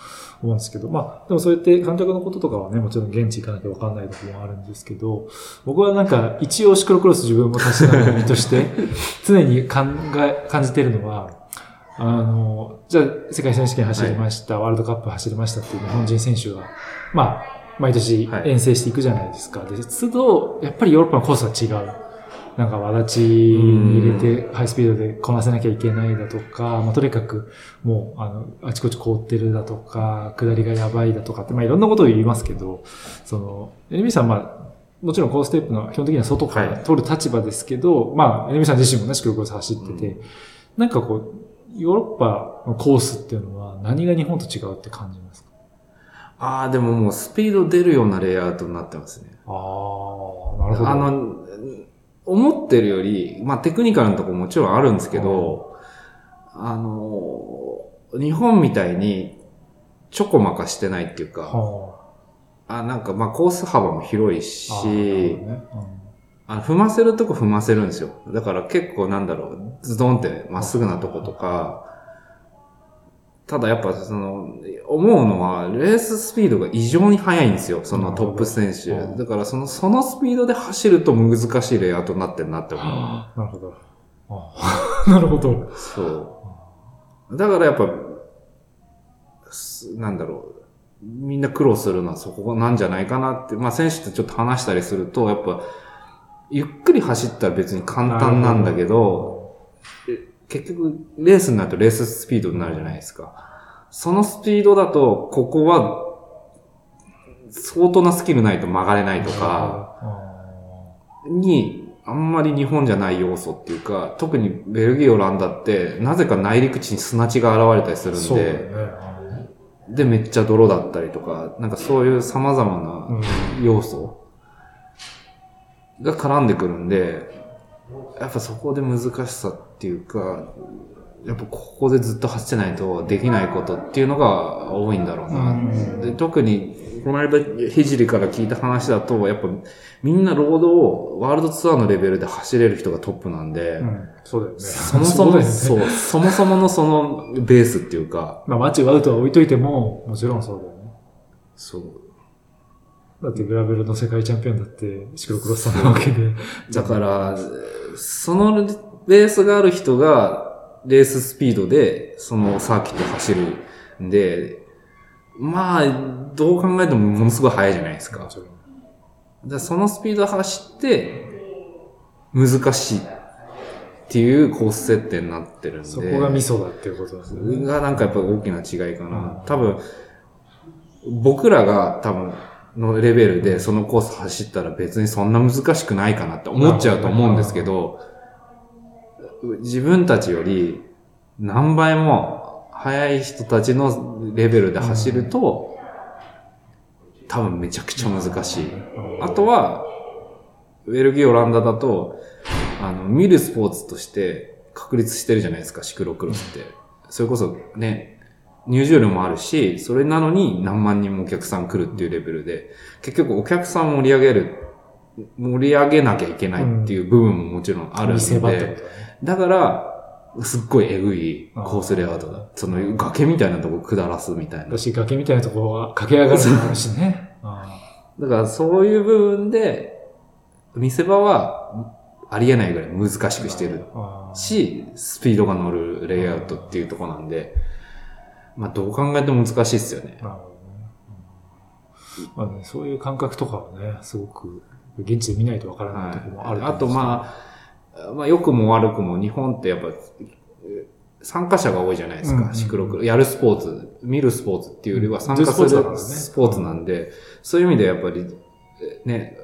思うんですけど、まあでもそうやって観客のこととかはね、もちろん現地行かなきゃわかんないところもあるんですけど、僕はなんか一応シクロクロス自分もたしなみとして、常に考え、感じてるのは、あの、じゃあ世界選手権走りました、ワールドカップ走りましたっていう日本人選手が、まあ、毎年はい遠征していくじゃないですか。で、都度、やっぱりヨーロッパのコースは違う。なんか、わだちに入れて、ハイスピードでこなせなきゃいけないだとか、まあ、とにかく、もう、あの、あちこち凍ってるだとか、下りがやばいだとかって、まあ、いろんなことを言いますけど、その、エネミさん、まあ、もちろんコーステープの基本的には外から取る立場ですけど、まあ、エネミさん自身もね、シクロクロス走ってて、なんかこう、ヨーロッパのコースっていうのは何が日本と違うって感じますか？ああ、でももうスピード出るようなレイアウトになってますね。ああ、なるほど。あの、思ってるより、まあテクニカルなところもちろんあるんですけど、あの、日本みたいにちょこまかしてないっていうか、はあ。なんかまあコース幅も広いし、あ、踏ませるとこ踏ませるんですよ。だから結構なんだろう、ズドンってまっすぐなとことか、ただやっぱその、思うのは、レーススピードが異常に速いんですよ、そのトップ選手うん。だからその、そのスピードで走ると難しいレイアウトになってるなって思う。はあなるほど。なるほど。そう。だからやっぱ、すなんだろう。みんな苦労するのはそこなんじゃないかなって。まあ選手とちょっと話したりすると、やっぱ、ゆっくり走ったら別に簡単なんだけど、結局、レースになるとレーススピードになるじゃないですか。そのスピードだと、ここは、相当なスキルないと曲がれないとか、あに、あんまり日本じゃない要素っていうか、特にベルギー、オランダって、なぜか内陸地に砂地が現れたりするんで、ね。で、めっちゃ泥だったりとか、なんかそういう様々うんな要素が絡んでくるんで、やっぱそこで難しさっていうか、やっぱここでずっと走ってないとできないことっていうのが多いんだろうな。うんで特に、この間、ひじりから聞いた話だと、やっぱみんなロードをワールドツアーのレベルで走れる人がトップなんで、うん、そうだよね。そもそも、うだよねそう、そもそものそのベースっていうか、まあ、マッチワウトは置いといても、もちろんそうだよね。そう。だってグラベルの世界チャンピオンだってシクロクロスさんなわけで。だから、そのベースがある人が、レーススピードで、そのサーキット走るんで、まあ、どう考えてもものすごい速いじゃないですか。もちろんでそのスピード走って、難しいっていうコース設定になってるんで。そこがミソだっていうことですよね。がなんかやっぱ大きな違いかうんな。多分、僕らが多分、のレベルでそのコース走ったら別にそんな難しくないかなって思っちゃうと思うんですけど、自分たちより何倍も速い人たちのレベルで走ると、多分めちゃくちゃ難しい。あとは、ウェルギー、オランダだと、あの、見るスポーツとして確立してるじゃないですか、シクロクロスって。それこそね、入場料もあるし、それなのに何万人もお客さん来るっていうレベルで、結局お客さん盛り上げる、盛り上げなきゃいけないっていう部分ももちろんあるん見せ場ってこで、とだね。だから、すっごいエグいコースレイアウトだ。その崖みたいなとこ下らすみたいな。私、崖みたいなところは駆け上がるのもあるしね。あだからそういう部分で、見せ場はありえないぐらい難しくしてるし、スピードが乗るレイアウトっていうところなんで、まあどう考えても難しいですよね。なるほどね。うんまあね、そういう感覚とかはね、すごく、現地で見ないとわからないところもあるはい、あとまあ、まあ良くも悪くも日本ってやっぱ、え参加者が多いじゃないですか、シクロクロ。やるスポーツ、見るスポーツっていうよりは参加するうんスポーツなんで、そういう意味でやっぱり、えね、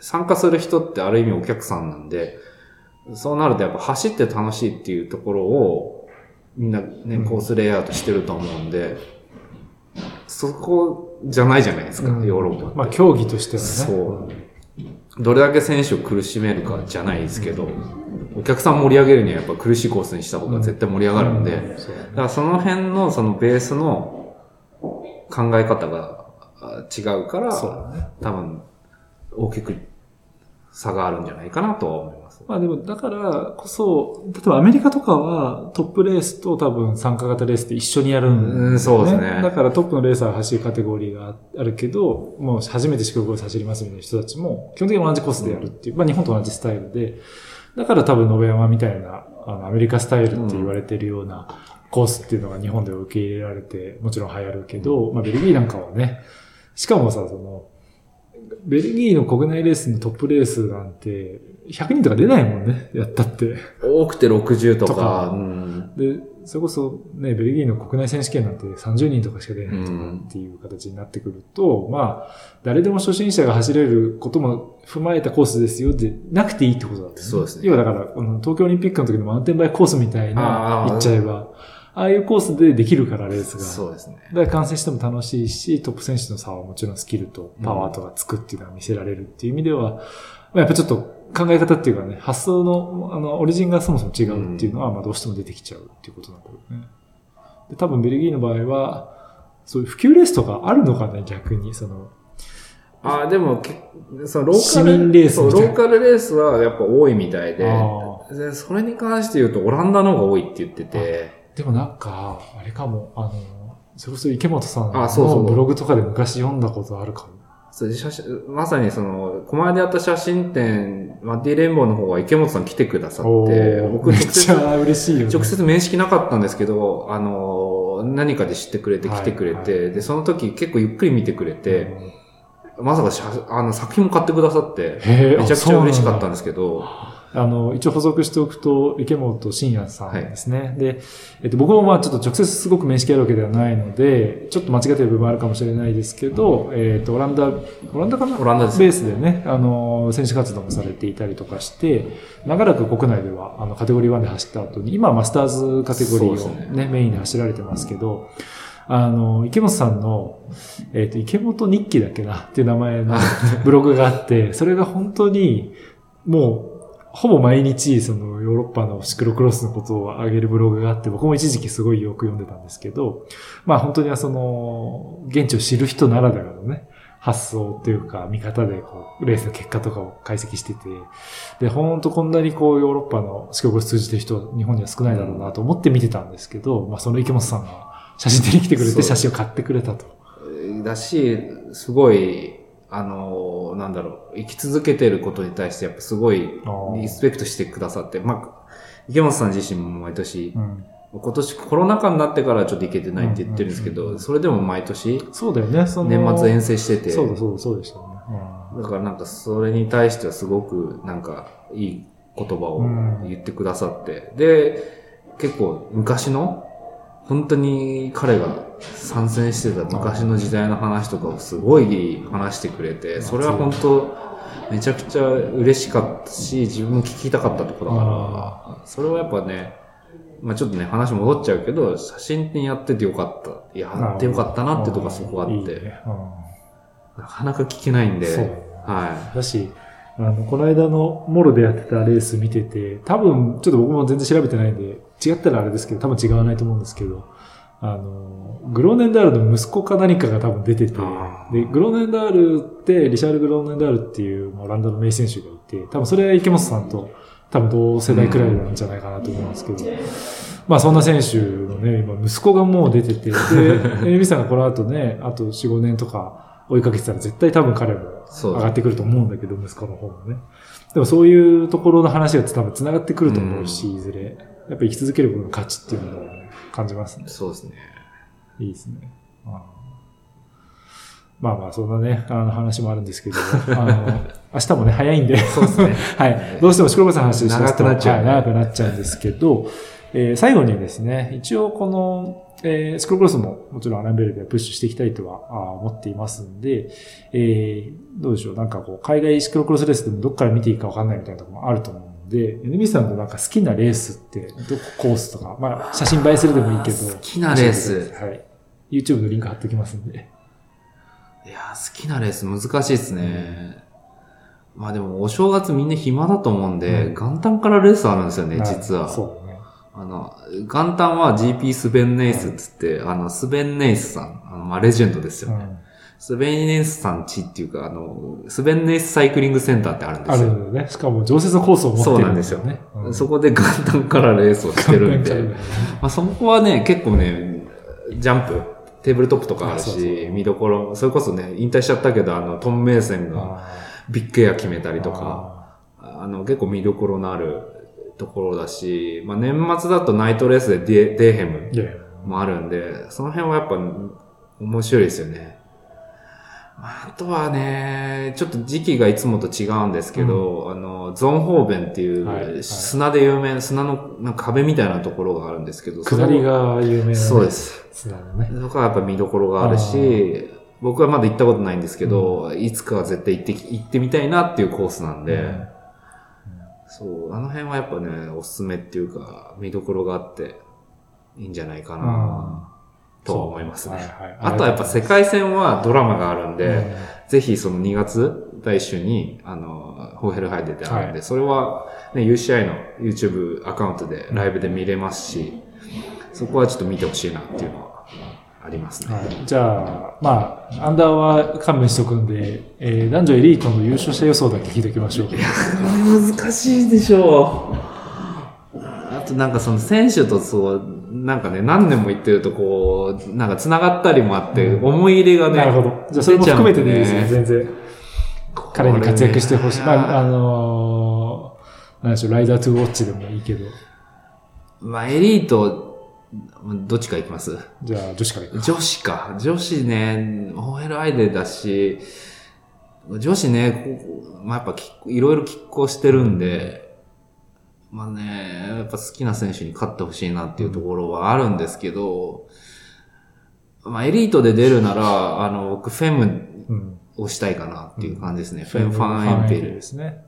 参加する人ってある意味お客さんなんで、そうなるとやっぱ走って楽しいっていうところを、みんなね、うんコースレイアウトしてると思うんで、そこじゃないじゃないですか、うんヨーロッパって。まあ、競技としてはね。そうどれだけ選手を苦しめるかじゃないですけど、お客さん盛り上げるにはやっぱ苦しいコースにした方が絶対盛り上がるんで、だからその辺のそのベースの考え方があ違うから。多分大きく差があるんじゃないかなとは思います。まあでも、だからこそ、例えばアメリカとかはトップレースと多分参加型レースって一緒にやるんだようんそうですね。だからトップのレーサーが走るカテゴリーがあるけど、もう初めてシクロクロス走りますみたいな人たちも、基本的に同じコースでやるっていう、まあ日本と同じスタイルで、だから多分野辺山みたいな、あの、アメリカスタイルって言われてるようなコースっていうのが日本では受け入れられて、もちろん流行るけど、まあベルギーなんかはね、しかもさ、その、ベルギーの国内レースのトップレースなんて、100人とか出ないもんね、やったって。多くて60とか、とか。うん。で、それこそね、ベルギーの国内選手権なんて30人とかしか出ないとかっていう形になってくると、まあ、誰でも初心者が走れることも踏まえたコースですよで、なくていいってことだった、ね、そうですね。要はだから、この東京オリンピックの時のマウンテンバイクコースみたいな、あー。言っちゃえば、ああいうコースでできるから、レースが。そうですね。だから観戦しても楽しいし、トップ選手の差はもちろんスキルとパワーとかつくっていうのは見せられるっていう意味では、まあやっぱちょっと考え方っていうかね、発想の、あの、オリジンがそもそも違うっていうのは、まあどうしても出てきちゃうっていうことなんだろうね。で、多分ベルギーの場合は、そういう普及レースとかあるのかね、逆に、その、ああ、でもけ、そのローカル、市民レースそう、ローカルレースはやっぱ多いみたいで、あでそれに関して言うとオランダの方が多いって言ってて、でもなんか、あれかも、あの、それこそ池本さんあそうそう。のブログとかで昔読んだことあるかも。そう写真まさにその、狛江でやった写真展、マッディレインボーの方は池本さん来てくださって、ー。僕直接、めっちゃ嬉しいよ、ね。直接面識なかったんですけど、あの、何かで知ってくれて来てくれて、はいはで、その時結構ゆっくり見てくれて、まさか写あの作品も買ってくださって、めちゃくちゃ嬉しかったんあですけど、あの、一応補足しておくと、池本慎也さんですね。で、えっと、僕もまあちょっと直接すごく面識あるわけではないので、ちょっと間違ってる部分もあるかもしれないですけど、えっと、オランダ、オランダかな？オランダですベースでね、あの、選手活動もされていたりとかして、長らく国内では、あの、カテゴリー1で走った後に、今はマスターズカテゴリーをそうですね、メインで走られてますけど、あの、池本さんの、えっ、と、池本日記だっけな？っていう名前のブログがあって、それが本当に、もう、ほぼ毎日、そのヨーロッパのシクロクロスのことを上げるブログがあって、僕も一時期すごいよく読んでたんですけど、まあ本当にはその、現地を知る人ならではのね、発想というか、見方でこう、レースの結果とかを解析してて、で、本当こんなにこう、ヨーロッパのシクロクロス通じてる人は日本には少ないだろうなと思って見てたんですけど、まあその池本さんが写真展に来てくれて写真を買ってくれたと。だし、すごい、あの、なんだろう、生き続けてることに対してやっぱすごいリスペクトしてくださって、まあ、池本さん自身も毎年、うん。今年コロナ禍になってからちょっと行けてないって言ってるんですけど、うん。うんうんうんそれでも毎年そうだよね、その。年末遠征してて、そうだそうだそうでしたね。うん。だからなんかそれに対してはすごくなんかいい言葉を言ってくださって、で、結構昔の、本当に彼が参戦してた昔の時代の話とかをすごい話してくれて、それは本当めちゃくちゃ嬉しかったし、自分も聞きたかったところだから、それはやっぱね、まあちょっとね話戻っちゃうけど、写真展やっててよかった。やってよかったなってとこがそこあって、いいね。うん。なかなか聞けないんで、はだし、あの、この間のモロでやってたレース見てて、多分、ちょっと僕も全然調べてないんで、違ったらあれですけど、多分違わないと思うんですけど、あの、グローネンダールの息子か何かが多分出ててで、グローネンダールって、リシャール・グローネンダールっていうオランダの名選手がいて、多分それは池本さんと多分同世代くらいなんじゃないかなと思うんですけど、まあそんな選手のね、今息子がもう出てて、で、エミさんがこの後ね、あと4、5年とか追いかけてたら絶対多分彼も上がってくると思うんだけど、息子の方もね。でもそういうところの話が多分繋がってくると思うし、いずれ。やっぱ生き続けることの価値っていうのを感じますねい。。そうですね。いいですね。ああまあまあ、そんなね、あの話もあるんですけど、あの、明日もね、早いんで、そうですね。はい。どうしてもシクロクロスの話しますと長くなっちゃうはい長くなっちゃうんですけど、えー最後にですね、一応この、えーシクロクロスももちろんアランベルではプッシュしていきたいとは思っていますんで、えーどうでしょう、なんかこう、海外シクロクロスレースでもどっから見ていいかわかんないみたいなところもあると思うので、NB さんのなんか好きなレースって、どこコースとか、まあ、写真映えするでもいいけど、好きなレースはい。YouTube のリンク貼っておきますんで。いやー、好きなレース難しいですね。まあでも、お正月みんな暇だと思うんで、うん元旦からレースあるんですよね、実は。そうだね。あの、元旦は GP スベンネイスっつって、あの、スベンネイスさん、あの、まあ、レジェンドですよね。うん。スベンネイスさんちっていうか、あの、スベンネイスサイクリングセンターってあるんであすよ。るんだよね。しかも常設のコースを持ってるそうなんですよね。うんそこで元旦からレースをしてるんで、まあ、そこはね、結構ね、ジャンプ、テーブルトップとかあるあそうそうし、見どころ、それこそね、引退しちゃったけど、あの、トム・メイセンがあビッグエア決めたーりとか、あの、結構見どころのあるところだし、まあ、年末だとナイトレースでデデーヘムもあるんで、その辺はやっぱ面白いですよね。あとはね、ちょっと時期がいつもと違うんですけど、あの、ゾンホーベンっていはい。はい。う砂で有名、砂のなんか壁みたいなところがあるんですけど、下りが有名な、ね。そうです。砂のね。そこはやっぱ見どころがあるし、僕はまだ行ったことないんですけど、いつかは絶対行ってき、行ってみたいなっていうコースなんで、うん。そう、あの辺はやっぱね、おすすめっていうか、見どころがあって、いいんじゃないかうん。な、とは思いますね。はいはいあとはやっぱ世界戦はドラマがあるんで、うんぜひその2月第1週に、あの、ホーヘルハイデであるんで、はいそれはね、UCI の YouTube アカウントでライブで見れますし、そこはちょっと見てほしいなっていうのはありますね。はい、じゃあ、まあ、アンダーは勘弁しとくんで、えー男女エリートの優勝者予想だけ聞いておきましょう。難しいでしょう。あとなんかその選手とそう、なんかね、何年も言ってるとこう、なんか繋がったりもあって、うん思い入れがね、なるほど。じゃあ、それも含めてでいいですね、全然。彼に活躍してほしい。まあ、あのー、なんでしょう、ライダートゥーウォッチでもいいけど。まあエリート、どっちか行きます？じゃあ、女子からいく女子か。女子ね、ホエルアイデだし、女子ね、まあ、やっぱきいろいろ拮抗してるんで、まあね、やっぱ好きな選手に勝ってほしいなっていうところはあるんですけど、まあエリートで出るなら、あの、僕フェムうん。をしたいかなっていう感じですね。フフェムファンエンペルで。すね。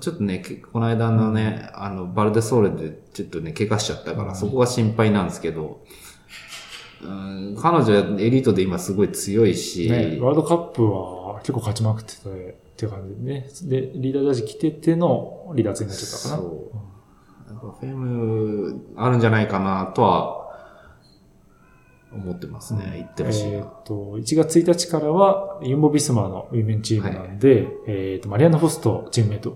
ちょっとね、けこの間のね、あの、バルデソーレでちょっとね、怪我しちゃったから、うんそこが心配なんですけど、うん、彼女はエリートで今すごい強いし、ね、ワールドカップは結構勝ちまくってて、っていう感じでね。で、リーダージャージ来てての離脱になっちゃったかな。そう。フェムあるんじゃないかなとは思ってますね。言ってほしいな。えっ、と、1月1日からは、ユンボビスマのウィメンチームなんで、えっ、と、マリアナ・フォスとチームメイトっ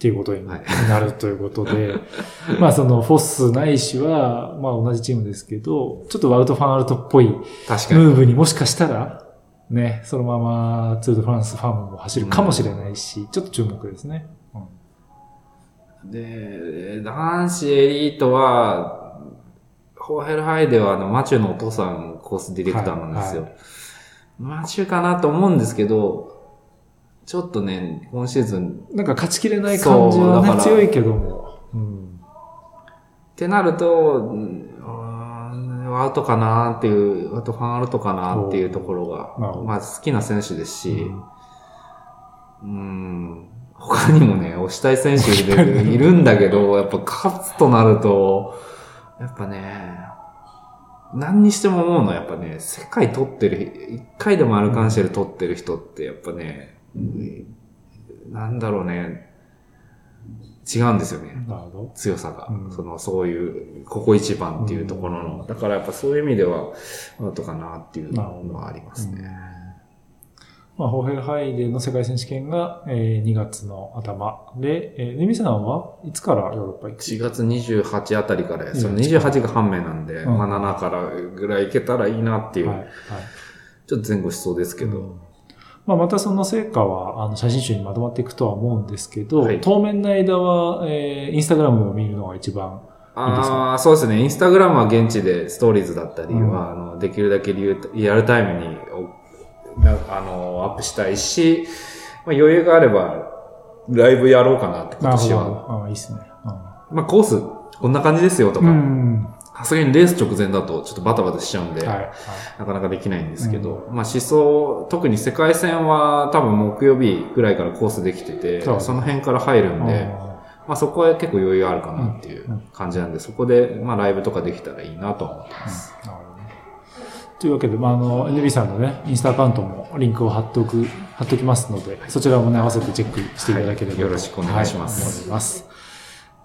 ていうことにはいなるということで、まあそのフォスないしは、まあ同じチームですけど、ちょっとワウト・ファンアルトっぽい確かに。ムーブにもしかしたら、ね、そのままツール・ド・フランスファームも走るかもしれないし、ちょっと注目ですね。うんで、男子エリートは、ホーヘルハイではあの、マチューのお父さんコースディレクターなんですよ。はい。マチューかなと思うんですけど、ちょっとね、今シーズンなんか勝ちきれない感じはね、強いけども。う。ん。ってなると、うんアウトかなっていう、あとファンアウトかなっていうところがまあ好きな選手ですし、うん。うん、他にもね、推したい選手いるいるんだけど、やっぱ勝つとなると、やっぱね、何にしても思うのはやっぱね、世界取ってる、一回でもアルカンシェル取ってる人ってやっぱね、なんだろうね、違うんですよね。なるほど。強さが、うんその、そういう、ここ一番っていうところの、だからやっぱそういう意味では、アウトかなっていうのはありますね。まあ、ホーヘルハイデの世界選手権が、えー2月の頭で、えー、ネミさんはいつからヨーロッパ行く？4月28あたりから、その28 28が半名なんで、うん。まあ7からぐらいいけたらいいなっていう、はい。はい。ちょっと前後しそうですけど、うん。まあ、またその成果は、あの、写真集にまとまっていくとは思うんですけど、はい。当面の間は、えー、インスタグラムを見るのが一番、ああ、そうですね。インスタグラムは現地でストーリーズだったりは、あの、できるだけリアルタイムにあの、アップしたいし、まあ、余裕があれば、ライブやろうかなって今年は。ど。ああ、いいっすね。まあ、コース、こんな感じですよとうん。か、うん。さすがにレース直前だとちょっとバタバタしちゃうんで、はい。はいなかなかできないんですけど、まあ思想、特に世界戦は多分木曜日ぐらいからコースできてて、その辺から入るんで、あまあそこは結構余裕あるかなっていううんうん感じなんで、そこでまあライブとかできたらいいなとは思ってます。ーなるほどね。というわけで、まあ、あの、NB さんのね、インスタアカウントもリンクを貼っておく、貼っておきますので、そちらもね、合わせてチェックしていただければと、はいよろしくお願いしますはい思います。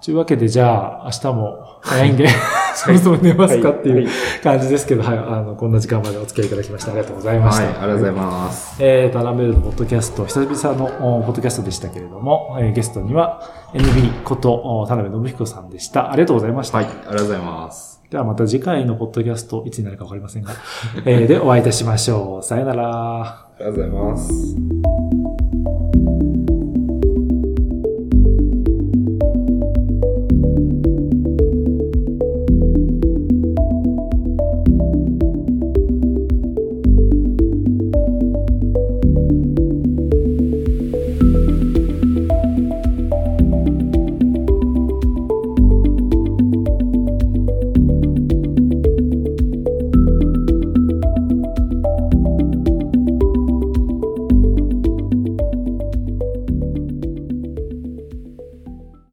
というわけで、じゃあ、明日も早いんで、そろそろ寝ますかっていう感じですけど、はい、あの、こんな時間までお付き合いいただきましてありがとうございました。はい、ありがとうございます。えーと、アランベルのポッドキャスト、久々のおポッドキャストでしたけれども、えーゲストには NB ことお田辺信彦さんでした。ありがとうございました。はい、ありがとうございます。ではまた次回のポッドキャスト、いつになるかわかりませんが、えーでお会いいたしましょう。さよなら。ありがとうございます。